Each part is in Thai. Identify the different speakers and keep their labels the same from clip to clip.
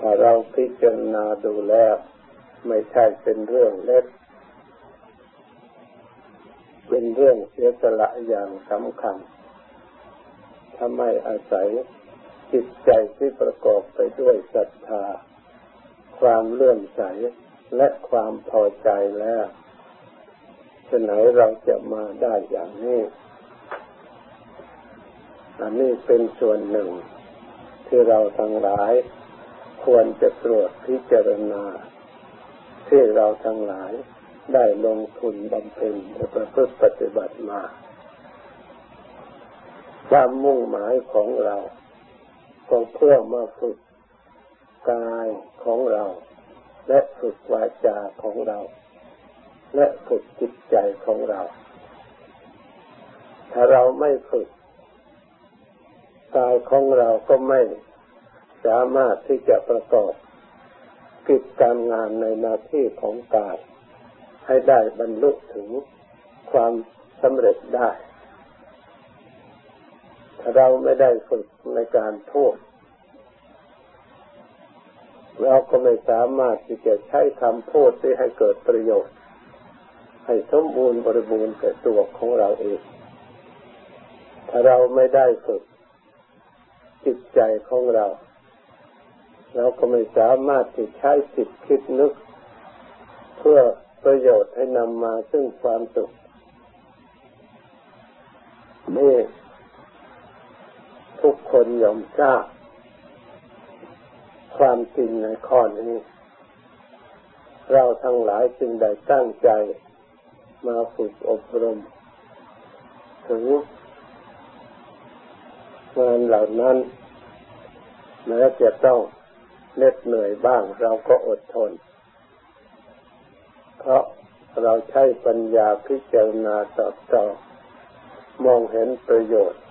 Speaker 1: ถ้าเราพิจารณาดูแล้ว ไม่ใช่เป็นเรื่องเล็ก เป็นเรื่องเสียสละอย่างสำคัญถ้าไม่อาศัยจิตใจที่ประกอบไปด้วยศรัทธา ความเลื่อมใสและความพอใจแล้วจะไหนเราจะมาได้อย่างนี้อันนี้เป็นส่วนหนึ่งที่เราทั้งหลาย ควรจะตรวจพิจารณาที่เราทั้งหลายได้ลงทุนบำเพ็ญประพฤติปฏิบัติมา ความมุ่งหมายของเรา ก็เพื่อมาฝึกกายของเรา และฝึกวาจาของเรา และฝึกจิตใจของเรา ถ้าเราไม่ฝึกกายของเราก็ไม่ สามารถที่จะประกอบกิจการงานในหน้าที่ของกาย ให้ได้บรรลุถึงความสำเร็จได้ ถ้าเราไม่ได้ฝึกในการพูดเราก็ไม่สามารถที่จะใช้คำพูดที่ให้เกิดประโยชน์ ให้สมบูรณ์บริบูรณ์แก่ตัวของเราเอง ถ้าเราไม่ได้ฝึกจิตใจของเรา เราก็ไม่สามารถที่ใช้จิตคิดนึก เพื่อประโยชน์ให้นำมาซึ่งความสุขนี่ทุกคนยอมทราบความจริงในข้อนี้ เราทั้งหลายจึงได้ตั้งใจมาฝึกอบรม ถึงงานเหล่านั้นแม้จะต้อง เหน็ดเหนื่อยบ้าง เราก็อดทน เพราะเราใช้ปัญญาพิจารณาตอบต่อมองเห็นประโยชน์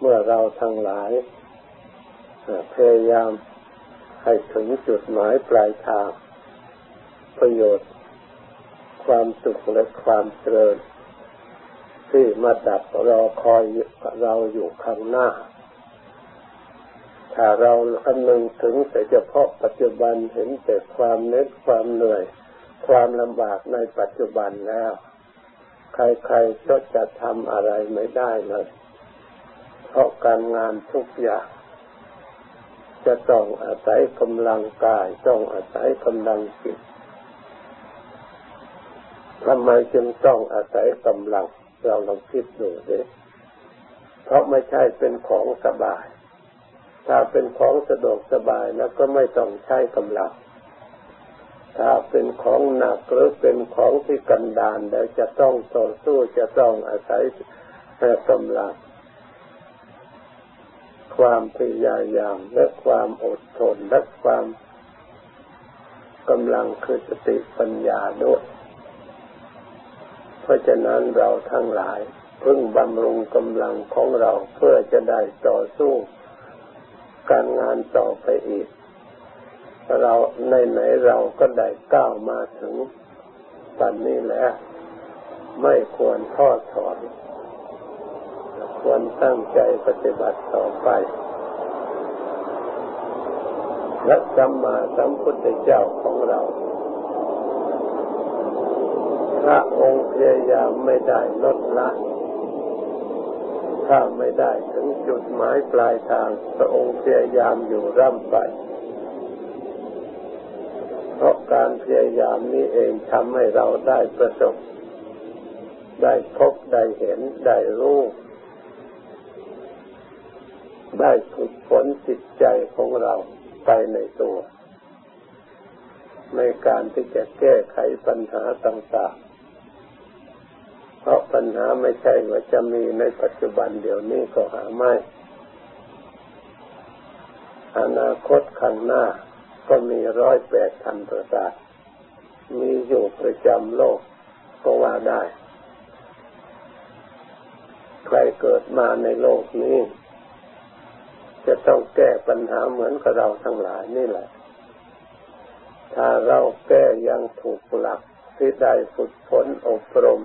Speaker 1: เมื่อเราทั้งหลายพยายามให้ถึงจุดหมายปลายทาง ประโยชน์ ความสุขและความเจริญที่มาดับรอคอยเราอยู่ข้างหน้า ถ้าเราคำนึงถึงแต่เฉพาะปัจจุบันเห็นแต่ความเน็ดความเหนื่อย ความลำบากในปัจจุบันแล้ว ใครๆก็จะทำอะไรไม่ได้เลย เพราะการงานทุกอย่างจะต้องอาศัยกำลังกาย ต้องอาศัยกำลังจิตทำไมจึงต้องอาศัยกำลัง เราลองคิดดูสิเพราะไม่ใช่เป็นของสบาย ถ้าเป็นของสะดวกสบายแล้วก็ไม่ต้องใช้กำลัง ถ้าเป็นของหนักหรือเป็นของที่กันดานแล้วจะต้องต่อสู้จะต้องอาศัยกำลัง ความพยายามและความอดทนและความกำลังคือสติปัญญาด้วยเพราะฉะนั้นเราทั้งหลาย พึ่งบำรุงกำลังของเราเพื่อจะได้ต่อสู้ การงานต่อไปอีก เราในไหนเราก็ได้ก้าวมาถึงปันนี้แล้วไม่ควรทอดถอนควรตั้งใจปฏิบัติต่อไปและสัมมาสัมพุทธเจ้าของเราพระองค์พยายามไม่ได้ลดละ ถ้าไม่ได้ ถึงจุดหมายปลายทางพระองค์พยายามอยู่ร่ำไป เพราะการพยายามนี้เองทำให้เราได้ประสบ ได้พบได้เห็น ได้รู้ ได้ฝึกฝนจิตใจของเราไปในตัว ในการที่จะแก้ไขปัญหาต่างๆ เพราะปัญหาไม่ใช่ว่าจะมีในปัจจุบันเดี๋ยวนี้ก็หาไม่อนาคตข้างหน้าก็มีร้อยแปดพันประสาทมีอยู่ประจำโลกก็ว่าได้ ใครเกิดมาในโลกนี้ จะต้องแก้ปัญหาเหมือนกับเราทั้งหลายนี่แหละ ถ้าเราแก้ยังถูกหลักที่ได้ฝึกฝนอบรม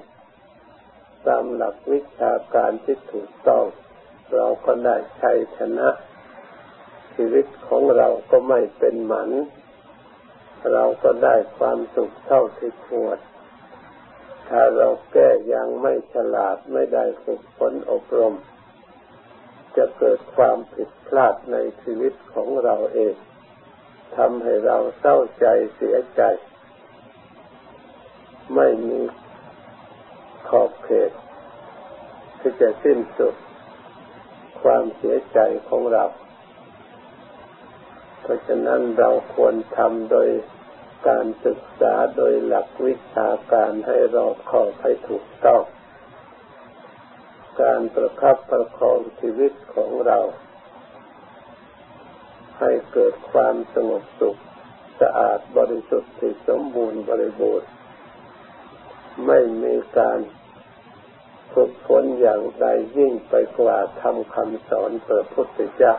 Speaker 1: ตามหลักวิชาการที่ถูกต้อง เราก็ได้ชัยชนะ ชีวิตของเราก็ไม่เป็นหมัน เราก็ได้ความสุขเท่าที่ควรถ้าเราแก้ยังไม่ฉลาดไม่ได้ฝึกฝนอบรม จะเกิดความผิดพลาดในชีวิตของเราเองทำให้เราเศร้าใจเสียใจ ไม่มี ขอบเขต ที่จะสิ้นสุดความเสียใจของเรา เพราะฉะนั้นเราควรทำโดยการศึกษาโดยหลักวิชาการให้รอบคอบให้ถูกต้อง การประคับประคองชีวิตของเรา ให้เกิดความสงบสุขสะอาดบริสุทธิ์ที่สมบูรณ์บริบูรณ์ ไม่มีการฝึกฝนอย่างใดยิ่งไปกว่าทำคำสอนพระพุทธเจ้า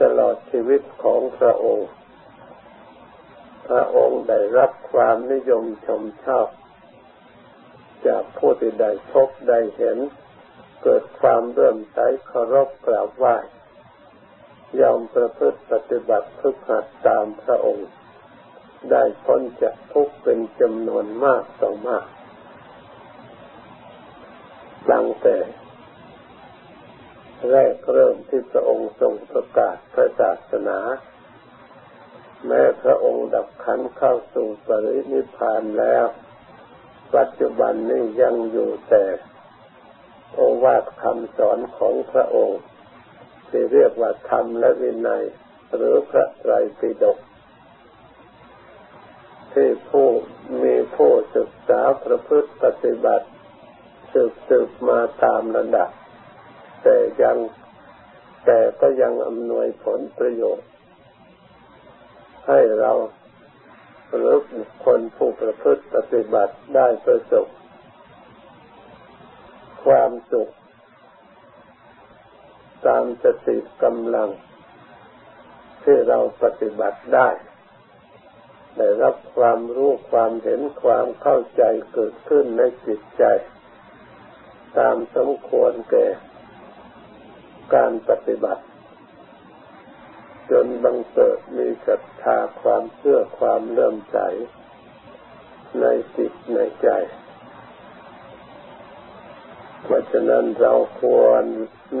Speaker 1: ตลอดชีวิตของพระองค์ พระองค์ได้รับความนิยมชมชอบ จากผู้ที่ได้พบได้เห็น เกิดความเริ่มใสเคารพกราบไหว้ยอมประพฤติปฏิบัติทุกหัดตามพระองค์ ได้พ้นจากทุกข์เป็นจำนวนมากต่อมากตั้งแต่แรกเริ่มที่พระองค์ทรงประกาศพระศาสนา แม้พระองค์ดับขันเข้าสู่ปรินิพานแล้ว ปัจจุบันนี้ยังอยู่แต่โอวาทคำสอนของพระองค์ ที่เรียกว่าธรรมและวินัย หรือพระไตรปิฎก ที่ผู้มีผู้ศึกษาประพฤติปฏิบัติสืบสืบมาตามระดับ แต่ยังแต่ก็ยังอำนวยผลประโยชน์ ให้เราหรือคคลผู้ประพฤติปฏิบัติได้ประสบ ความสุข ตามสติกำลัง ที่เราปฏิบัติได้ ได้รับความรู้ความเห็นความเข้าใจเกิดขึ้นในจิตใจ ตามสมควรแก่การปฏิบัติ จนบังเกิดมีศรัทธาความเชื่อความเลื่อมใส ในจิตในใจ เพราะฉะนั้นเราควร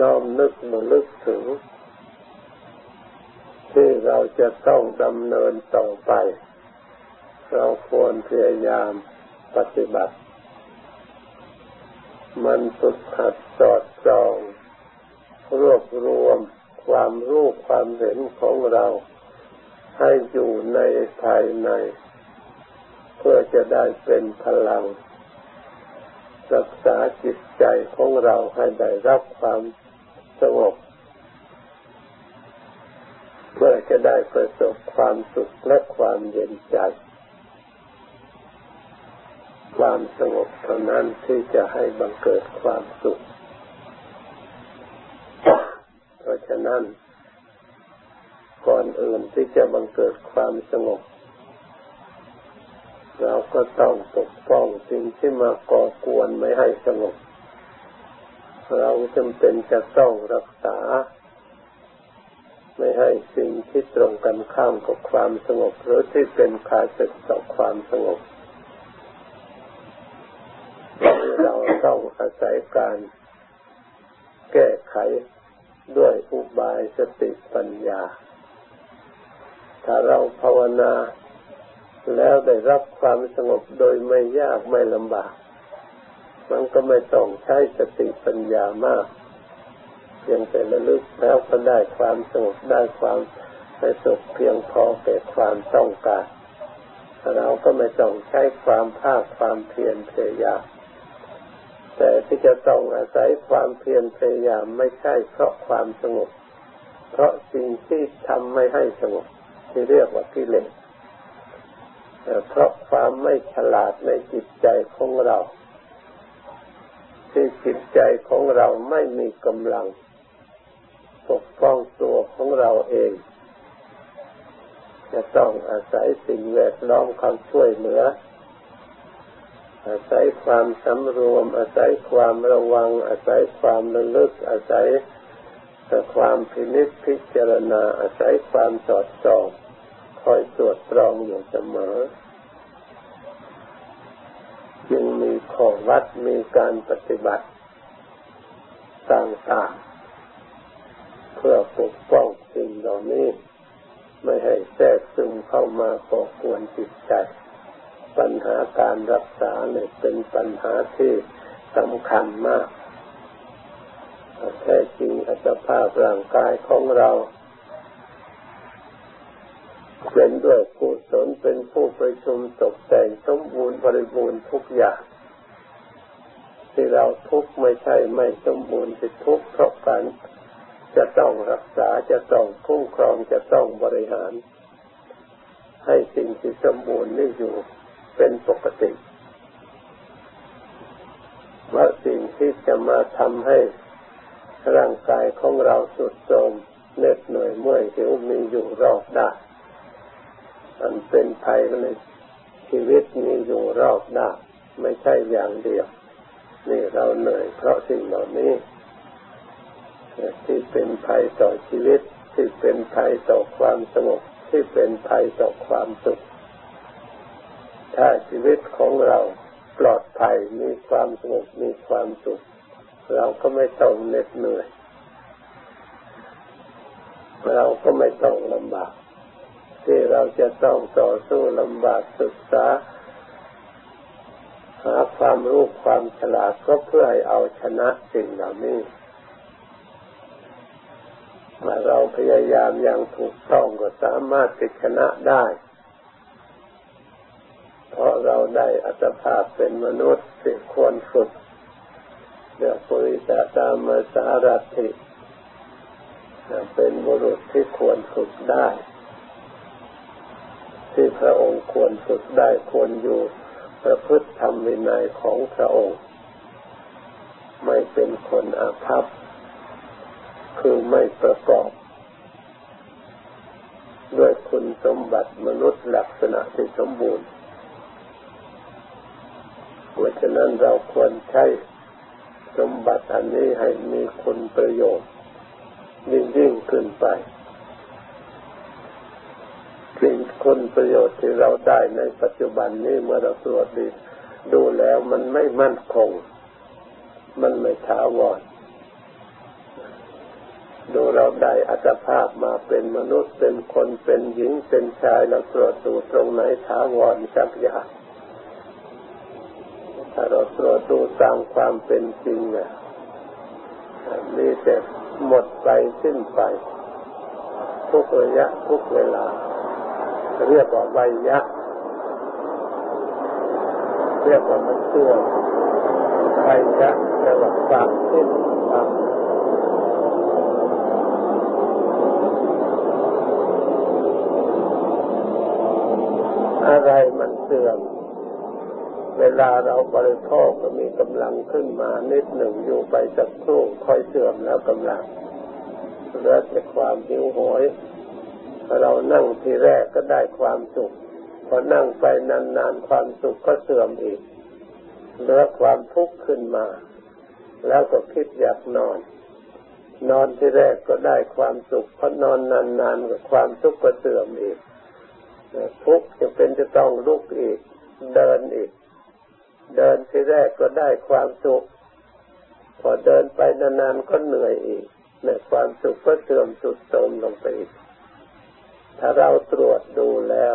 Speaker 1: น้อมนึกมาลึกถึงที่เราจะต้องดำเนินต่อไป เราควรพยายามปฏิบัติ มันฝึกหัดสอดส่อง รวบรวมความรู้ความเห็นของเราให้อยู่ในภายใน เพื่อจะได้เป็นพลัง รักษาจิตใจของเราให้ได้รับความสงบเพื่อจะได้ประสบความสุขและความเย็นใจ ความสงบเท่านั้นที่จะให้บังเกิดความสุข เพราะฉะนั้น ก่อนอื่นที่จะบังเกิดความสงบ เราก็ต้องปกป้องสิ่งที่มาก่อกวนไม่ให้สงบ เราจำเป็นจะต้องรักษา ไม่ให้สิ่งที่ตรงกันข้ามกับความสงบ หรือที่เป็นขาศึกต่อความสงบ เราต้องอาศัยการแก้ไขด้วยอุบายสติปัญญา ถ้าเราภาวนาแล้วได้รับความสงบโดยไม่ยากไม่ลำบาก มันก็ไม่ต้องใช้สติปัญญามากเพียงแต่ระลึกแล้วก็ได้ความสงบได้ความในสุขเพียงพอแก่ความต้องการเราก็ไม่ต้องใช้ความภาคความเพียรพยายาม แต่ที่จะต้องอาศัยความเพียรพยายามไม่ใช่เพราะความสงบ เพราะสิ่งที่ทำไม่ให้สงบที่เรียกว่ากิเลสเพราะความไม่ฉลาดในจิตใจของเรา ที่จิตใจของเราไม่มีกำลังปกป้องตัวของเราเอง จะต้องอาศัยสิ่งแวดล้อมความช่วยเหลือ อาศัยความสำรวม อาศัยความระวัง อาศัยความระลึก อาศัยความพินิจพิจารณา อาศัยความสอดส่องคอยตรวจตรองอยู่เสมอ จึงมีข้อวัดมีการปฏิบัติต่างๆเพื่อปกป้องสิ่งเหล่านี้ ไม่ให้แทรกซึมเข้ามาก่อกวนจิตใจ ปัญหาการรักษาเนี่ยเป็นปัญหาที่สำคัญมากแท้จริงอัตภาพร่างกายของเรา เป็นด้วยกุศลเป็นผู้ประชุมตกแต่งสมบูรณ์บริบูรณ์ทุกอย่าง ที่เราทุกไม่ใช่ไม่สมบูรณ์ที่ทุกเพราะการจะต้องรักษาจะต้องคุ้มครองจะต้องบริหาร ให้สิ่งที่สมบูรณ์นี่อยู่ เป็นปกติว่าสิ่งที่จะมาทำให้ร่างกายของเราสุดโทรมเหน็ดเหนื่อยเมื่อยหิวมีอยู่รอบด้านมันเป็นภัยในชีวิตมีอยู่รอบด้านไม่ใช่อย่างเดียว นี่เราเหนื่อยเพราะสิ่งเหล่านี้ที่เป็นภัยต่อชีวิต ที่เป็นภัยต่อความสงบที่เป็นภัยต่อความสุข ถ้าชีวิตของเราปลอดภัยมีความสงบมีความสุข เราก็ไม่ต้องเหน็ดเหนื่อย เราก็ไม่ต้องลำบาก ที่เราจะต้องต่อสู้ลำบากศึกษาหาความรู้ความฉลาดก็เพื่อให้เอาชนะสิ่งเหล่านี้เมื่อเราพยายามอย่างถูกต้องก็สามารถติชนะได้ เพราะเราได้อัตภาพเป็นมนุษย์ที่ควรฝึกเรียกปุริสตามสารถิเป็นบุรุษที่ควรฝึกได้ ที่พระองค์ควรฝึกได้ควรอยู่ประพฤติธรรมวินัยของพระองค์ ไม่เป็นคนอาภัพคือไม่ประกอบ ด้วยคุณสมบัติมนุษย์ลักษณะที่สมบูรณ์ เพราะฉะนั้นเราควรใช้สมบัติอันนี้ให้มีคุณประโยชน์ยิ่งยิ่งขึ้นไปสิ่งคุณประโยชน์ที่เราได้ในปัจจุบันนี้เมื่อเราตรวจดีดูแล้วมันไม่มั่นคง มันไม่ถาวรดูเราได้อัตภาพมาเป็นมนุษย์เป็นคนเป็นหญิงเป็นชายเราตรวจดูตรงไหนถาวรสักอย่าง ถ้าเราตรวจดูตามความเป็นจริงเนี่ยมีแต่หมดไปสิ้นไป ทุกระยะทุกเวลา เรียกว่าวัยยะ เรียกว่ามันเสื่อมวัยยะแปลว่าความสิ้นความอะไรมันเสื่อม เวลาเราบริโภคก็มีกำลังขึ้นมานิดหนึ่งอยู่ไปสักครู่ค่อยเสื่อมแล้วกำลังเหลือแต่ความหิวโหยเรานั่งทีแรกก็ได้ความสุขพอนั่งไปนานๆความสุขก็เสื่อมอีกเหลือความทุกข์ขึ้นมา แล้วก็คิดอยากนอน นอนที่แรกก็ได้ความสุขพอนอนนานๆก็ความทุกข์ก็เสื่อมอีกทุกข์จะเป็นจะต้องลุกอีก เดินอีก เดินทีแรกก็ได้ความสุข พอเดินไปนานๆก็เหนื่อยอีกในความสุขก็เสื่อมสุดโทรมลงไปอีก ถ้าเราตรวจดูแล้ว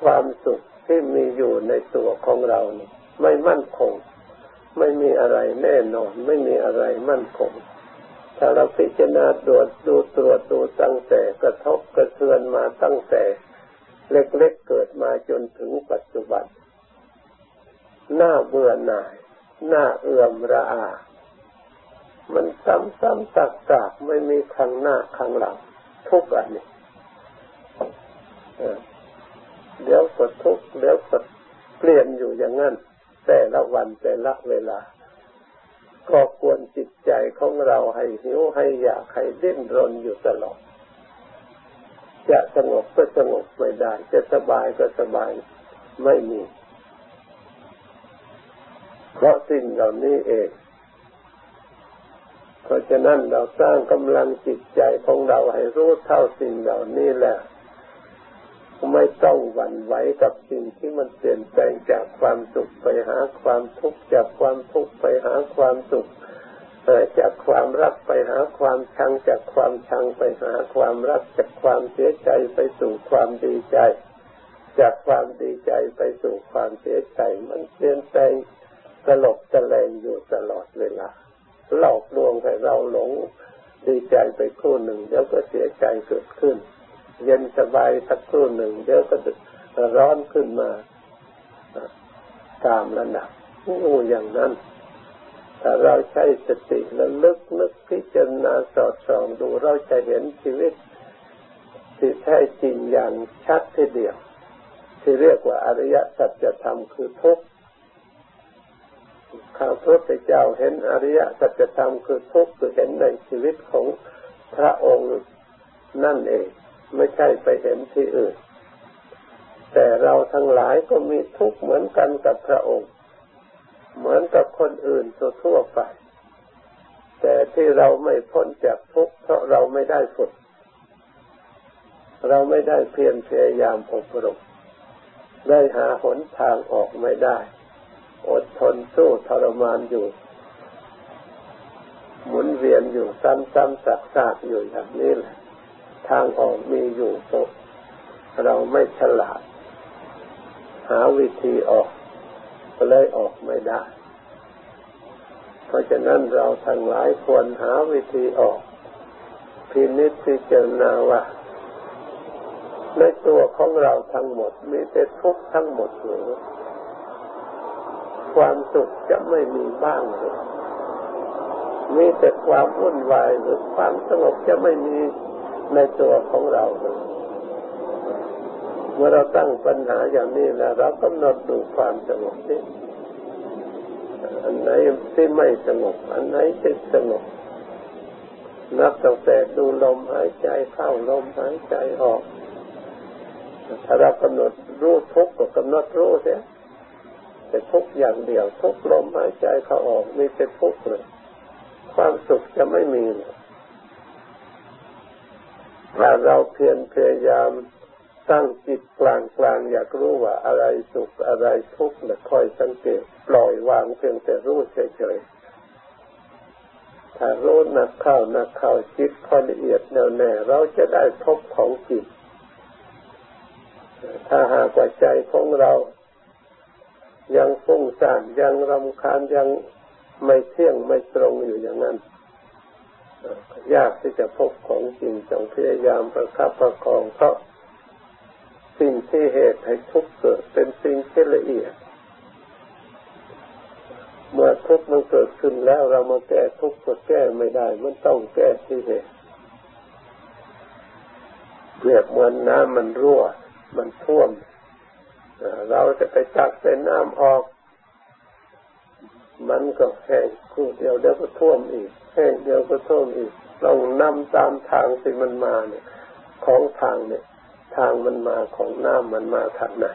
Speaker 1: ความสุขที่มีอยู่ในตัวของเรานี่ไม่มั่นคง ไม่มีอะไรแน่นอน ไม่มีอะไรมั่นคง ถ้าเราพิจารณาตรวจดูตรวจดูตั้งแต่กระทบกระเทือนมาตั้งแต่ เล็กๆเกิดมาจนถึงปัจจุบัน หน้าเบื่อหน่าย หน้าเอื่อมระอา มันซ้ำๆตักๆไม่มีข้างหน้าข้างหลัง ทุกอันนี้เดี๋ยวก็ทุกเดี๋ยวก็เปลี่ยนอยู่อย่างนั้น แต่ละวันแต่ละเวลา ก็ควรจิตใจของเราให้หิวให้อยากให้ดิ้นรนอยู่ตลอด จะสงบก็สงบไม่ได้ จะสบายก็สบายไม่มี เพราะสิ่งเหล่านี้เอง เพราะฉะนั้นเราสร้างกำลังจิตใจของเราให้รู้เท่าสิ่งเหล่านี้แหละไม่ต้องหวั่นไหวกับสิ่งที่มันเปลี่ยนแปลงจากความสุขไปหาความทุกข์จากความทุกข์ไปหาความสุขจากความรักไปหาความชังจากความชังไปหาความรักจากความเสียใจไปสู่ความดีใจ จากความดีใจไปสู่ความเสียใจมันเปลี่ยนแปลง ตลบตะแลงอยู่ตลอดเวลาหลอกลวงให้เราหลงดีใจไปครู่หนึ่ง เดี๋ยวก็เสียใจเกิดขึ้น เย็นสบายสักครู่หนึ่ง เดี๋ยวก็ร้อนขึ้นมาตามระดับงูอย่างนั้นถ้าเราใช้สติและลึกนึกพิจารณาสอดส่องดูเราจะเห็นชีวิตที่แท้จริงอย่างชัดทีเดียว ที่เรียกว่าอริยสัจธรรมคือทุกข์ ข้าพระพุทธเจ้าเห็นอริยสัจธรรมคือทุกข์คือเห็นในชีวิตของพระองค์นั่นเอง ไม่ใช่ไปเห็นที่อื่น แต่เราทั้งหลายก็มีทุกข์เหมือนกันกับพระองค์ เหมือนกับคนอื่นทั่วไป แต่ที่เราไม่พ้นจากทุกข์เพราะเราไม่ได้ฝึก เราไม่ได้เพียรพยายามอบรมได้หาหนทางออกไม่ได้ อดทนสู้ทรมานอยู่ หมุนเวียนอยู่ซ้ำๆซักๆอยู่อย่างนี้แหละทางออกมีอยู่ตกเราไม่ฉลาด หาวิธีออกก็เลยออกไม่ได้ เพราะฉะนั้นเราทั้งหลายควรหาวิธีออก พินิจพิจารณาว่าในตัวของเราทั้งหมดมีแต่ทุกข์ทั้งหมดหรือ ความสุขจะไม่มีบ้างเลยมีแต่ความวุ่นวายหรือความสงบจะไม่มีในตัวของเราเลยเมื่อเราตั้งปัญหาอย่างนี้แล้วเรากำหนดดูความสงบนี่อันไหนที่ไม่สงบ อันไหนที่สงบ นับตั้งแต่ดูลมหายใจเข้าลมหายใจออก ถ้าเรากำหนดรู้ทุกข์ก็กำหนดรู้เสีย แต่ทุกอย่างเดียว ทุกลมหายใจเขาออกมีแต่ทุกเลยความสุขจะไม่มีเลยถ้าเราเพียรพยายามตั้งจิตกลางกลางอยากรู้ว่าอะไรสุขอะไรทุกข์และคอยสังเกตปล่อยวางเพียงแต่รู้เฉยๆถ้ารู้นักเข้านักเข้าจิตค่อยละเอียดแน่วแน่เราจะได้พบของจิต ถ้าหากว่าใจของเรา ยังฟุ้งซ่านยังรำคาญยังไม่เที่ยงไม่ตรงอยู่อย่างนั้น ยากที่จะพบของจริงต้องพยายามประคับประคองเพราะสิ่งที่เหตุให้ทุกข์เกิดเป็นสิ่งที่ละเอียด เมื่อทุกข์มันเกิดขึ้นแล้วเรามาแก้ทุกข์ก็แก้ไม่ได้ มันต้องแก้ที่เหตุเปรียบเหมือนน้ำมันรั่ว มันท่วม เราจะไปจักเป็นน้ำออก มันก็แห้งคู่เดียวเดี๋ยวก็ท่วมอีกแห้งเดียวก็ท่วมอีกต้องนำตามทางที่มันมาเนี่ยของทางเนี่ย ทางมันมาของน้ำมันมาทางไหน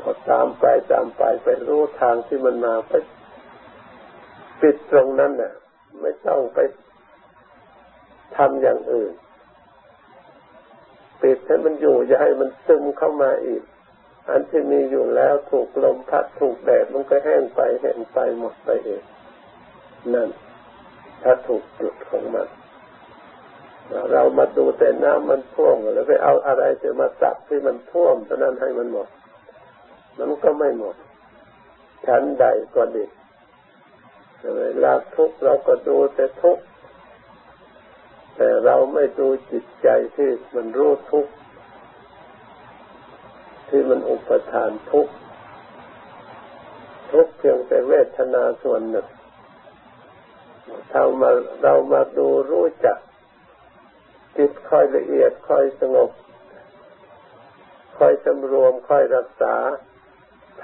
Speaker 1: พอตามไปตามไปไปรู้ทางที่มันมาไปปิดตรงนั้นเนี่ยไม่ต้องไปทำอย่างอื่นปิดให้มันอยู่อย่าให้มันซึมเข้ามาอีก อันที่มีอยู่แล้วถูกลมพัดถูกแดดมันก็แห้งไปแห้งไปหมดไปเองนั่น ถ้าถูกจุดของมัน เรามาดูแต่น้ำมันท่วมแล้วไปเอาอะไรจะมาจับที่มันท่วมเท่านั้นให้มันหมด มันก็ไม่หมด ชั้นใดก็ดีเวลาทุกเราก็ดูแต่ทุกแต่เราไม่ดูจิตใจที่มันรู้ทุกข์ ที่มันอุปทานทุกข์ทุกเพียงแต่เวทนาส่วนหนึ่งถ้ามาเรามาดูรู้จักจิตค่อยละเอียดค่อยสงบค่อยสำรวมค่อยรักษา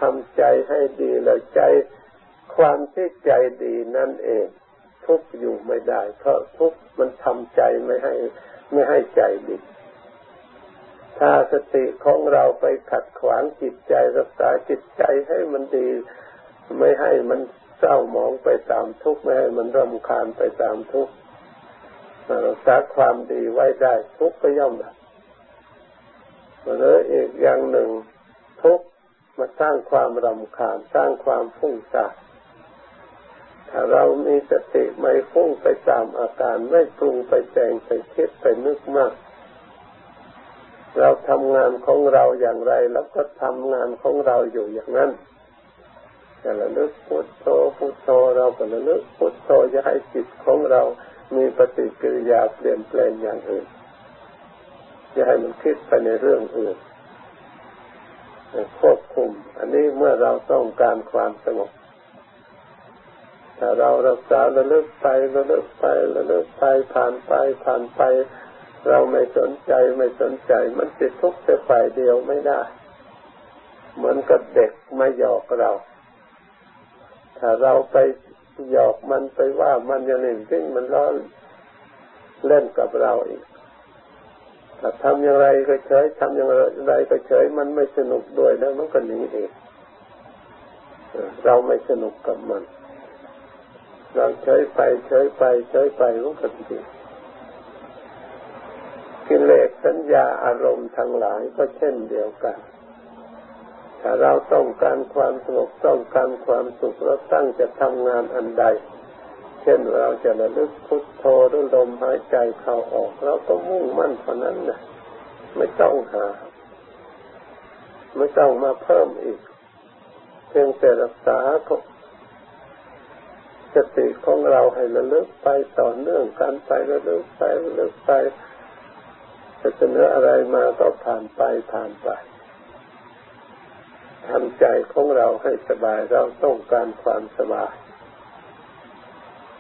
Speaker 1: ทำใจให้ดีแล้วใจความที่ใจดีนั่นเอง ทุกอยู่ไม่ได้ เพราะทุกมันทำใจไม่ให้ ไม่ให้ใจดี ถ้าสติของเราไปขัดขวางจิตใจรักษาจิตใจให้มันดี ไม่ให้มันเศร้าหมองไปตามทุกข์ไม่ให้มันรำคาญไปตามทุกข์รักษาความดีไว้ได้ทุกข์ก็ย่อมดับหรืออีกอย่างหนึ่งทุกข์มาสร้างความรำคาญสร้างความฟุ้งซ่านถ้าเรามีสติไม่ฟุ้งไปตามอาการไม่ปรุงไปแต่งไปคิดไปนึกมาก เราทำงานของเราอย่างไร แล้วก็ทำงานของเราอยู่อย่างนั้นจะระลึกพุทโธพุทโธเราก็ระลึกพุทโธจะให้จิตของเรา มีปฏิกิริยาเปลี่ยนแปลงอย่างอื่นจะให้มันคิดไปในเรื่องอื่นควบคุม อันนี้เมื่อเราต้องการความสงบถ้าเรารักษาระลึกไประลึกไประลึกไปผ่านไปผ่านไป เราไม่สนใจไม่สนใจ มันติดทุกข์แต่ฝ่ายเดียวไม่ได้ เหมือนกับเด็กมาหยอกเรา ถ้าเราไปหยอกมันไปว่ามันอย่างนี้ซึ่งมันล้อเล่นกับเราอีกถ้าทำอย่างไรก็เฉยทำอย่างไรก็เฉยมันไม่สนุกด้วยแล้วมันก็หนีเองเราไม่สนุกกับมัน เราเฉยไปเฉยไปเฉยไปรู้กันดี กิเลสสัญญาอารมณ์ทั้งหลายก็เช่นเดียวกัน ถ้าเราต้องการความสงบต้องการความสุขเราตั้งจะทำงานอันใด เช่นเราจะระลึกพุทโธหรือลมหายใจเข้าออก เราก็มุ่งมั่นเท่านั้นนะไม่ต้องหา ไม่ต้องมาเพิ่มอีก เพียงแต่รักษาสติของเราให้ระลึกไปต่อเนื่องกันไประลึกไประลึกไป จะเสนออะไรมาก็ผ่านไปผ่านไปทำใจของเราให้สบายเราต้องการความสบาย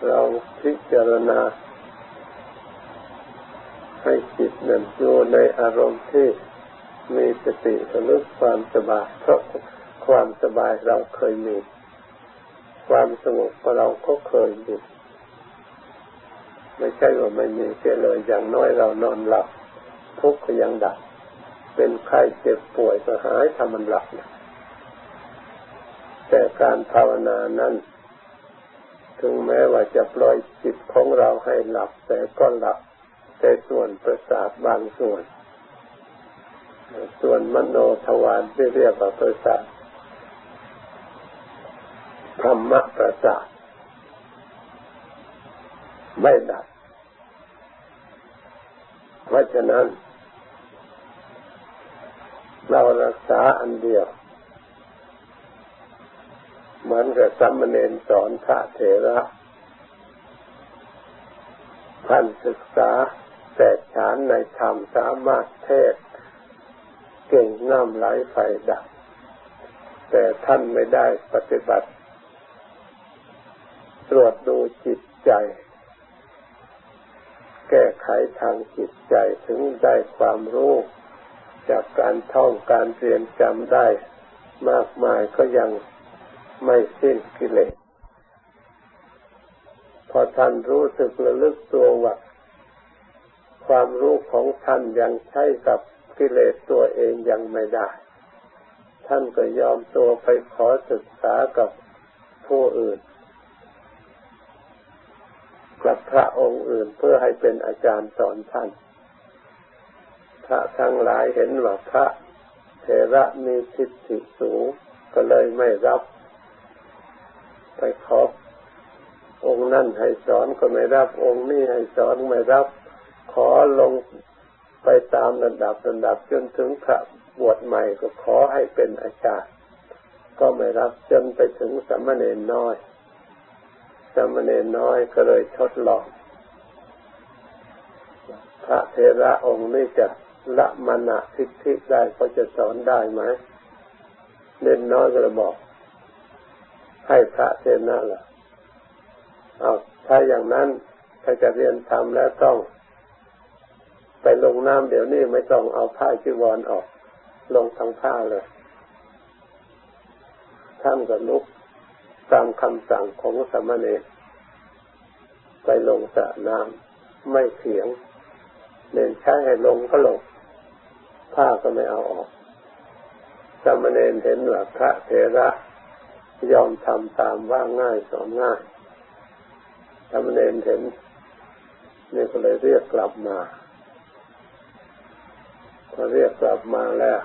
Speaker 1: เราพิจารณา ให้จิตนั้นอยู่ในอารมณ์ที่มีสติระลึกความสบายเพราะความสบายเราเคยมี ความสงบเราก็เคยมีไม่ใช่ว่าไม่มีเสียเลยอย่างน้อยเรานอนหลับ ทุกข์ก็ยังดับ เป็นไข้เจ็บป่วยก็หายทำมันหลับนะแต่การภาวนานั้น ถึงแม้ว่าจะปล่อยจิตของเราให้หลับ แต่ก็หลับแต่ส่วนประสาทบางส่วน ส่วนมโนทวารที่เรียกว่าประสาทธรรมประสาทไม่ดับเพราะฉะนั้น เรารักษาอันเดียว เหมือนกับสัมมเนนสอนพระเถระท่านศึกษาแต่ฉานในธรรมสามารถเทศ เก่งน้ำไหลไฟดับ แต่ท่านไม่ได้ปฏิบัติ ตรวจดูจิตใจ แก้ไขทางจิตใจถึงได้ความรู้ จากการท่องการเรียนจำได้มากมายก็ยังไม่สิ้นกิเลส พอท่านรู้สึกระลึกตัวว่าความรู้ของท่านยังใช้กับกิเลสตัวเองยังไม่ได้ ท่านก็ยอมตัวไปขอศึกษากับผู้อื่น กับพระองค์อื่นเพื่อให้เป็นอาจารย์สอนท่าน พระทั้งหลายเห็นว่าพระเทระมีทิฏฐิสูงก็เลยไม่รับ ไปขอองค์นั่นให้สอนก็ไม่รับ องค์นี้ให้สอนไม่รับ ขอลงไปตามระดับระดับจนถึงพระบวชใหม่ก็ขอให้เป็นอาจารย์ ก็ไม่รับจนไปถึงสมณเณรน้อยสมณีน้อยก็เลยทดลองพระเทระองค์นี้จะ ละมณะทิฏฐิได้ก็จะสอนได้ไหมเน้นน้อยก็เลยบอก ให้พระเทระล่ะเอาถ้าอย่างนั้นถ้าจะเรียนทำแล้วต้องไปลงน้ำเดี๋ยวนี้ไม่ต้องเอาผ้าจีวรออก ลงทั้งผ้าเลยท่านก็ลุกตามคำสั่งของสมณเณรไปลงสระน้ำไม่เสียงเน้นใช้ให้ลงก็ลง ผ้าก็ไม่เอาออกสมเณรเห็นว่าพระเถระยอมทำตามว่าง่ายสอนง่ายทำเนนเห็นนี่ก็เลยเรียกกลับมาพอเรียกกลับมาแล้ว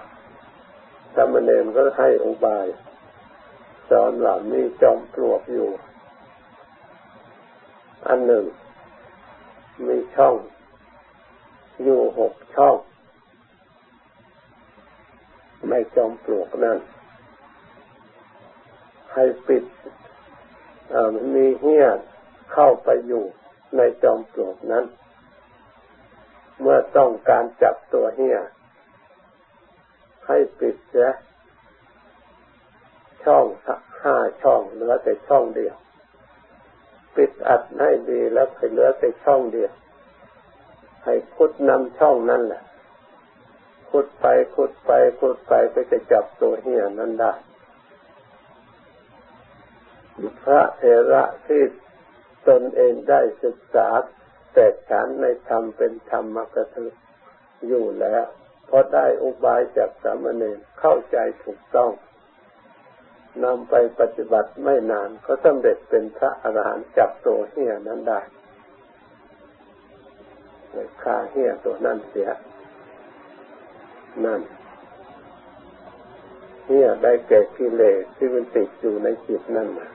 Speaker 1: ทำเนนก็ให้อุบายสอนเหล่านี้จอมปลวกอยู่ อันหนึ่งมีช่อง อยู่หกช่อง ในจอมปลวกนั้น ให้ปิดมีเหี้ยเข้าไปอยู่ในจอมปลวกนั้น เมื่อต้องการจับตัวเหี้ยให้ปิดเสียช่องห้าช่องเหลือแต่ช่องเดียว ปิดอัดให้ดีแล้วให้เหลือแต่ช่องเดียว ให้พุดนำช่องนั่นแหละ ขุดไปขุดไปขุดไปก็จะจับตัวเหี้ยนั้นได้พระเทระที่ตนเองได้ศึกษาแต่ฉันในธรรมเป็นธรรมกถึอยู่แล้วพอได้อุบายจากสามเณรเข้าใจถูกต้องนำไปปฏิบัติไม่นานก็สำเร็จเป็นพระอรหันต์จับตัวเหี้ยนั้นได้ฆ่าเหี้ยตัวนั้นเสีย นั่นเหี้ยได้แก่กิเลสที่มันติดอยู่ในจิตนั่นนะ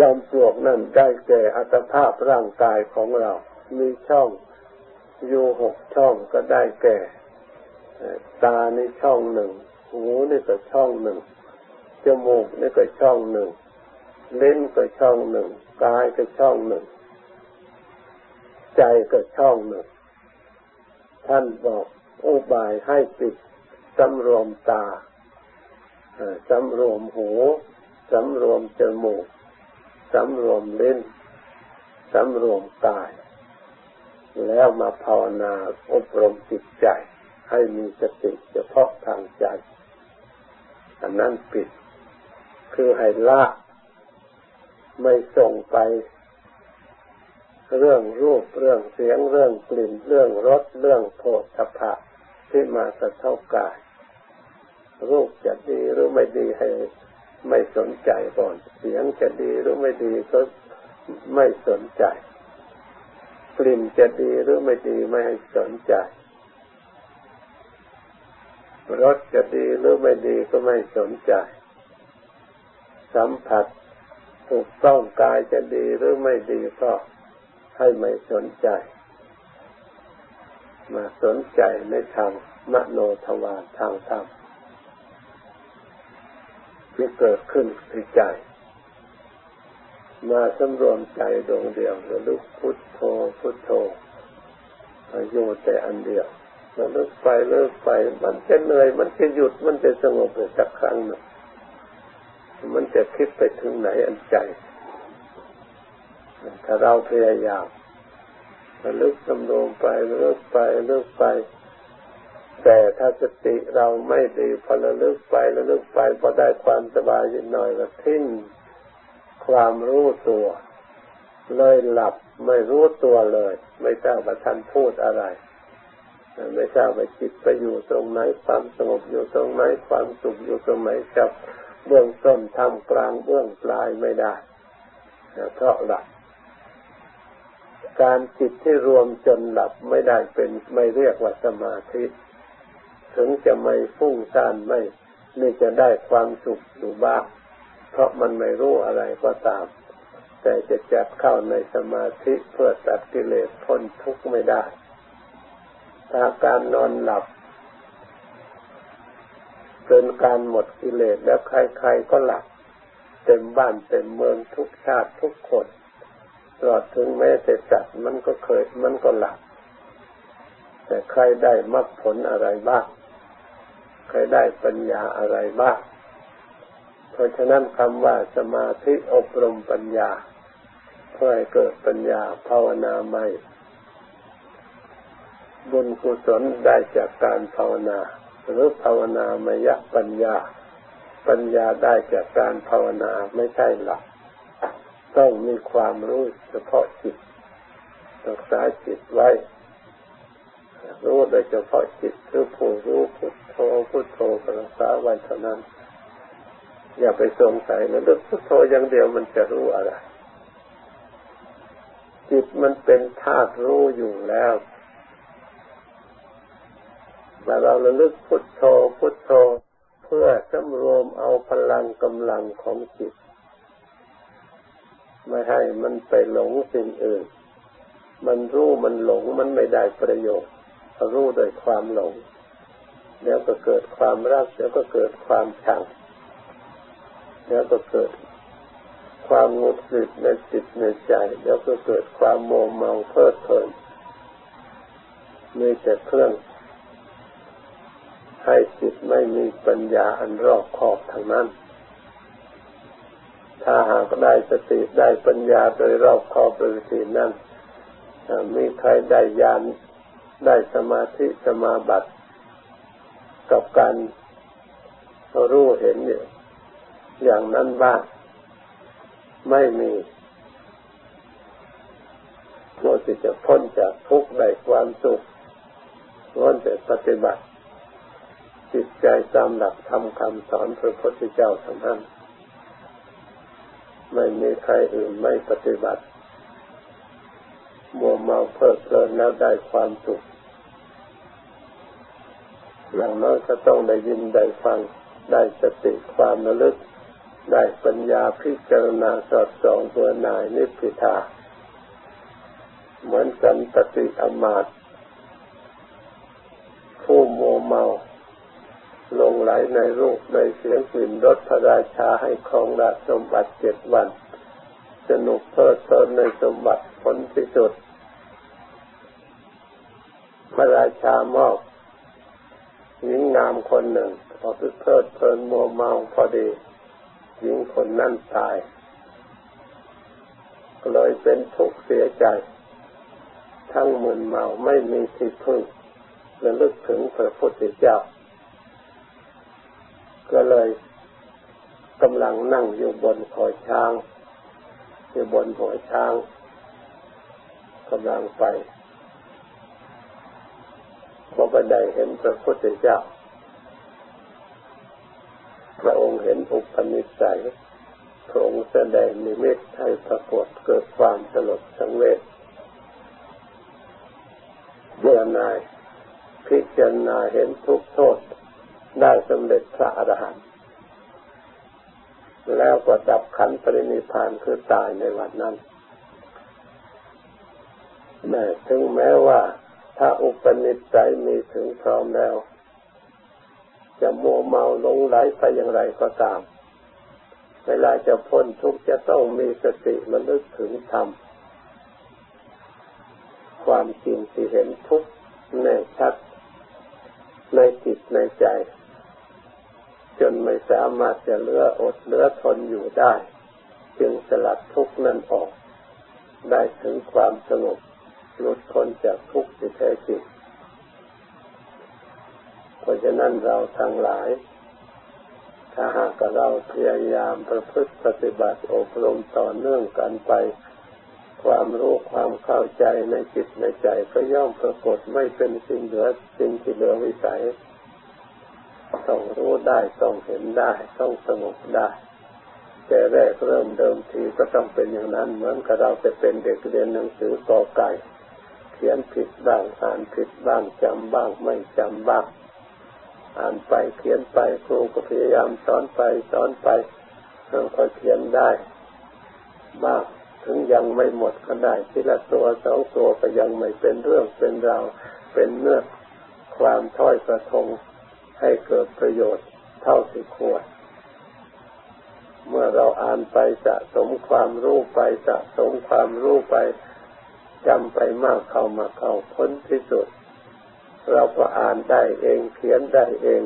Speaker 1: ยอมปลวกนั่นได้แก่อัตภาพร่างกายของเรา มีช่องอยู่หกช่องก็ได้แก่ ตาในช่องหนึ่ง หูในี่ก็ช่องหนึ่ง จมูกในี่ก็ช่องหนึ่ง เล่นก็ช่องหนึ่ง กายก็ช่องหนึ่ง ใจก็ช่องหนึ่ง ท่านบอกอุบายให้ปิดสำรวมตาสำรวมหูสำรวมจมูกสำรวมเล่นสำรวมกาย แล้วมาภาวนาอบรมจิตใจ ให้มีสติเฉพาะทางใจ อันนั้นปิด คือให้ละ ไม่ส่งไป เรื่องรูปเรื่องเสียงเรื่องกลิ่น เรื่องรสเรื่องโผฏฐัพพะที่มากระทบกาย รูปจะดีหรือไม่ดีให้ไม่สนใจก่อน เสียงจะดีหรือไม่ดีก็ไม่สนใจ กลิ่นจะดีหรือไม่ดีไม่ให้สนใจรสจะดีหรือไม่ดีก็ไม่สนใจ สัมผัสถูกต้องกายจะดีหรือไม่ดีก็ ให้ไม่สนใจ มาสนใจในทางมโนทวารทางธรรมที่เกิดขึ้นในใจ มาสำรวมใจดวงเดียวระลึกพุทโธพุทโธประโยชน์แต่อันเดียวระลึกไปเลิกไป มันจะเหนื่อยมันจะหยุดมันจะสงบไปสักครั้งหนึ่งมันจะคิดไปถึงไหนอันใจ ถ้าเราพยายามระลึกสำรวมไปเลิกไปเลิกไป แต่ถ้าสติเราไม่ดีพอระลึกไประลึกไปพอได้ความสบายนิดหน่อยก็ทิ้งความรู้ตัว เลยหลับไม่รู้ตัวเลย ไม่ทราบว่าท่านพูดอะไร ไม่ทราบว่าจิตไปอยู่ตรงไหน ความสงบอยู่ตรงไหนความสุขอยู่ตรงไหนจับเบื้องต้นทำกลางเบื้องปลายไม่ได้เพราะหลับ การจิตที่รวมจนหลับไม่ได้เป็นไม่เรียกว่าสมาธิถึงจะไม่ฟุ้งซ่านไม่นี่จะได้ความสุขอยู่บ้างเพราะมันไม่รู้อะไรก็ตาม แต่จะจัดเข้าในสมาธิเพื่อตัดกิเลสพ้นทุกข์ไม่ได้ถ้าการนอนหลับเกินการหมดกิเลสแล้วใครๆก็หลับ เต็มบ้านเต็มเมืองทุกชาติทุกคน ตลอดถึงแม้แต่สัตว์มันก็เคยมันก็หลับ แต่ใครได้มรรคผลอะไรบ้างเคยได้ปัญญาอะไรบ้าง เพราะฉะนั้นคำว่าสมาธิอบรมปัญญาเพื่อให้เกิดปัญญาภาวนาใหม่บุญกุศลได้จากการภาวนา หรือภาวนามยปัญญา ปัญญาได้จากการภาวนาไม่ใช่หลัก ต้องมีความรู้เฉพาะจิตรักษาจิตไว้ รู้โดยเฉพาะจิตคือผู้รู้พุทโธพุทโธรักษาไว้เท่านั้น อย่าไปสงสัยนะลึกพุทโธอย่างเดียวมันจะรู้อะไร จิตมันเป็นธาตุรู้อยู่แล้วแต่เราระลึกพุทโธพุทโธ เพื่อสำรวมเอาพลังกำลังของจิต ไม่ให้มันไปหลงสิ่งอื่น มันรู้มันหลงมันไม่ได้ประโยชน์รู้โดยความหลงเดี๋ยวก็เกิดความรักเดี๋ยวก็เกิดความชังเดี๋ยวก็เกิดความงุดหงิดในจิตในใจเดี๋ยวก็เกิดความโมเมาเพลิดเพลินมีแต่เครื่องให้จิตไม่มีปัญญาอันรอบขอบทางนั้น ถ้าหากได้สติได้ปัญญาโดยรอบขอบโดยสีนั้นมีใครได้ยานได้สมาธิสมาบัติ กับการรู้เห็นเนี่ยอย่างนั้นบ้างไม่มีเราจะพ้นจากทุกข์ได้ความสุขล้วนแต่ปฏิบัติ จิตใจตามหลักธรรมคำสอนพระพุทธเจ้าเท่านั้น ไม่มีใครอื่นไม่ปฏิบัติ มัวเมาเพลิดเพลินแล้วได้ความสุขอย่างน้อยก็ต้องได้ยินได้ฟังได้สติความระลึก ได้ปัญญาพิจารณาสอดส่องเบื่อหน่ายนิพพิทา เหมือนกันปฏิอมาตผู้มัวเมา ไหลในรูปในเสียงกลิ่นรสพระราชาให้ครองราชสมบัติเจ็ดวัน สนุกเพลิดเพลินในสมบัติผลที่สุด พระราชามอบหญิงงามคนหนึ่งพอไปเพลิดเพลินมัวเมาพอดีหญิงคนนั้นตายเลยเป็นทุกข์เสียใจ ทั้งมึนเมาไม่มีที่พึ่งระลึกถึงพระพุทธเจ้า ก็เลยกำลังนั่งอยู่บนคอช้าง อยู่บนหัวช้างกำลังไปพอบันไดเห็นพระพุทธเจ้า พระองค์เห็นอุปนิสัย พระองค์แสดงนิมิตให้ปรากฏเกิดความสลดสังเวชเบื่อหน่ายพิจารณาเห็นทุกโทษ ได้สำเร็จพระอรหันต์แล้วก็ดับขันปรินิพานคือตายในวันนั้นแม้ถึงแม้ว่าถ้าอุปนิสัยมีถึงพร้อมแล้ว จะมัวเมาลงไหลไปอย่างไรก็ตาม เวลาจะพ้นทุกข์จะต้องมีสติมันลึกถึงธรรมความจริงที่เห็นทุกข์แน่ชัดในจิตในใจ จนไม่สามารถจะเลืออดเลือทนอยู่ได้ จึงสลัดทุกนั้นออก ได้ถึงความสงบหลุดพ้นจากทุกข์ที่แท้จริงเพราะฉะนั้นเราทั้งหลาย ถ้าหากเราพยายามประพฤติปฏิบัติอบรมต่อเนื่องกันไป ความรู้ความเข้าใจในจิตในใจก็ย่อมปรากฏไม่เป็นสิ่งเหลือสิ่งที่เหลือวิสัย ต้องรู้ได้ต้องเห็นได้ต้องสงบได้แต่แรกเริ่มเดิมทีก็ต้องเป็นอย่างนั้น เหมือนกับเราจะเป็นเด็กเรียนหนังสือกอไก่เขียนผิดบ้างอ่านผิดบ้างจำบ้างไม่จำบ้างอ่านไปเขียนไปครูก็พยายามสอนไปสอนไปเราก็เขียนได้บ้างถึงยังไม่หมดก็ได้ทีละตัวสองตัวก็ยังไม่เป็นเรื่องเป็นราวเป็นเนื้อความถ้อยกระทง ให้เกิดประโยชน์เท่าที่ควร เมื่อเราอ่านไปสะสมความรู้ไปสะสมความรู้ไปจำไปมากเข้ามาเข้าพ้นที่สุด เราก็อ่านได้เองเขียนได้เอง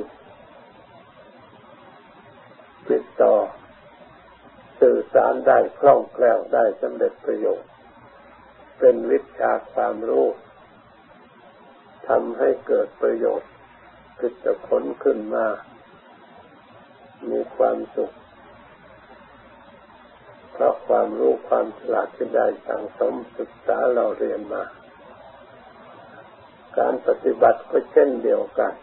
Speaker 1: ติดต่อ สื่อสารได้คล่องแคล่วได้สำเร็จประโยชน์ เป็นวิชาความรู้ทำให้เกิดประโยชน์ คือจะผลขึ้นมา มีความสุข เพราะความรู้ความฉลาดที่ได้สั่งสมศึกษาเราเรียนมา การปฏิบัติก็เช่นเดียวกัน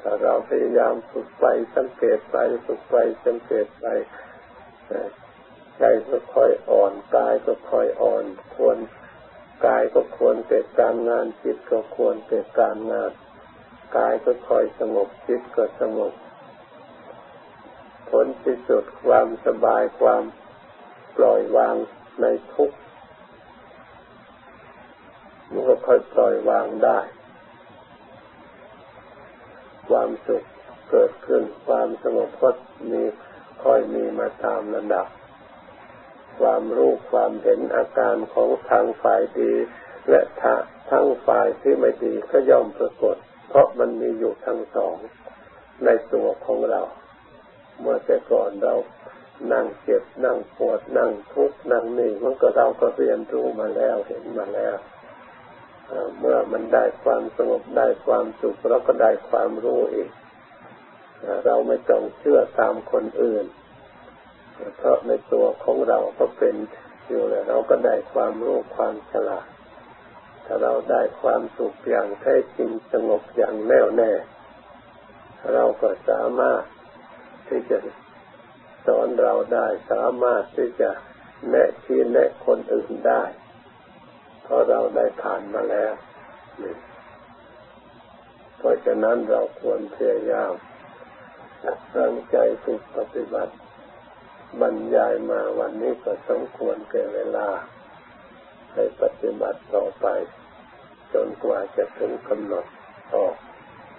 Speaker 1: ถ้าเราพยายามฝึกไปสังเกตไปฝึกไปสังเกตไปใจก็ค่อยอ่อนกายก็ค่อยอ่อนควร กายก็ควรเกิดการงานจิตก็ควรเกิดการงานกายก็คอยสงบจิตก็สงบผลที่สุดความสบายความปล่อยวางในทุกมันก็ค่อยปล่อยวางได้ ความสุขเกิดขึ้นความสงบก็มีค่อยมีมาตามระดับ ความรู้ความเห็นอาการของทางฝ่ายดี และทั้งฝ่ายที่ไม่ดีก็ย่อมปรากฏ เพราะมันมีอยู่ทั้งสองในตัวของเรา เมื่อแต่ก่อนเรานั่งเจ็บนั่งปวดนั่งทุกข์นั่งนี่มันก็เราก็เรียนรู้มาแล้วเห็นมาแล้วเมื่อมันได้ความสงบได้ความสุขเราก็ได้ความรู้อีกเราไม่ต้องเชื่อตามคนอื่น เพราะในตัวของเราก็เป็นอยู่แล้วเราก็ได้ความรู้ความฉลาด ถ้าเราได้ความสุขอย่างแท้จริงสงบอย่างแน่วแน่ เราก็สามารถที่จะสอนเราได้สามารถที่จะแนะชี้แนะคนอื่นได้ เพราะเราได้ผ่านมาแล้วเพราะฉะนั้นเราควรพยายามตั้งใจฝึกปฏิบัติ บรรยายมาวันนี้ก็สมควรเก่เวลา ให้ปฏิบัติต่อไป จนกว่าจะถึงกำหนดออก